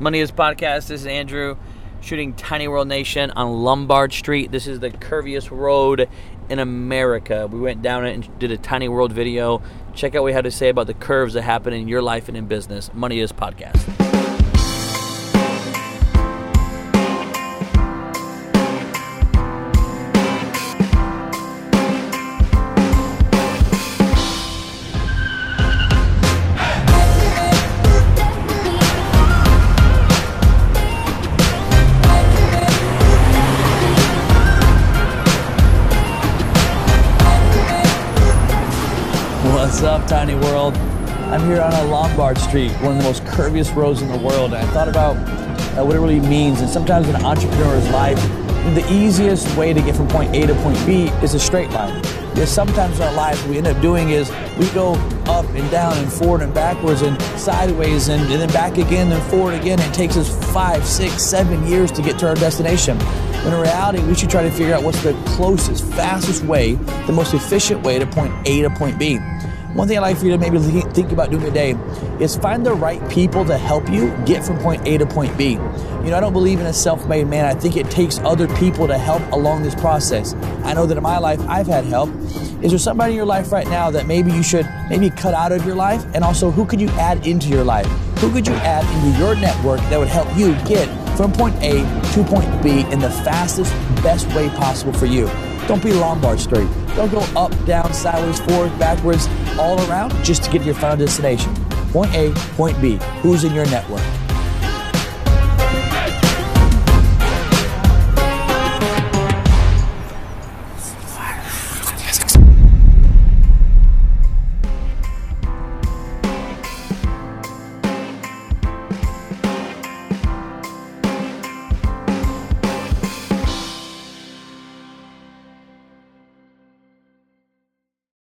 Money is Podcast. This is Andrew shooting Tiny World Nation on Lombard Street. This is the curviest road in America. We went down it and did a Tiny World video. Check out what we had to say about the curves that happen in your life and in business. Money is Podcast. What's up, Tiny World? I'm here on a Lombard Street, one of the most curviest roads in the world. And I thought about uh, what it really means. And sometimes in an entrepreneur's life, the easiest way to get from point A to point B is a straight line. Because sometimes in our lives, we end up doing is we go up and down and forward and backwards and sideways and, and then back again and forward again. It takes us five, six, seven years to get to our destination. When in reality, we should try to figure out what's the closest, fastest way, the most efficient way to point A to point B. One thing I'd like for you to maybe think about doing today is find the right people to help you get from point A to point B. You know, I don't believe in a self made man. I think it takes other people to help along this process. I know that in my life, I've had help. Is there somebody in your life right now that maybe you should maybe cut out of your life? And also, who could you add into your life? Who could you add into your network that would help you get from point A to point B in the fastest, best way possible for you? Don't be Lombard Street. Don't go up, down, sideways, forward, backwards, all around just to get to your final destination. Point A, point B. Who's in your network?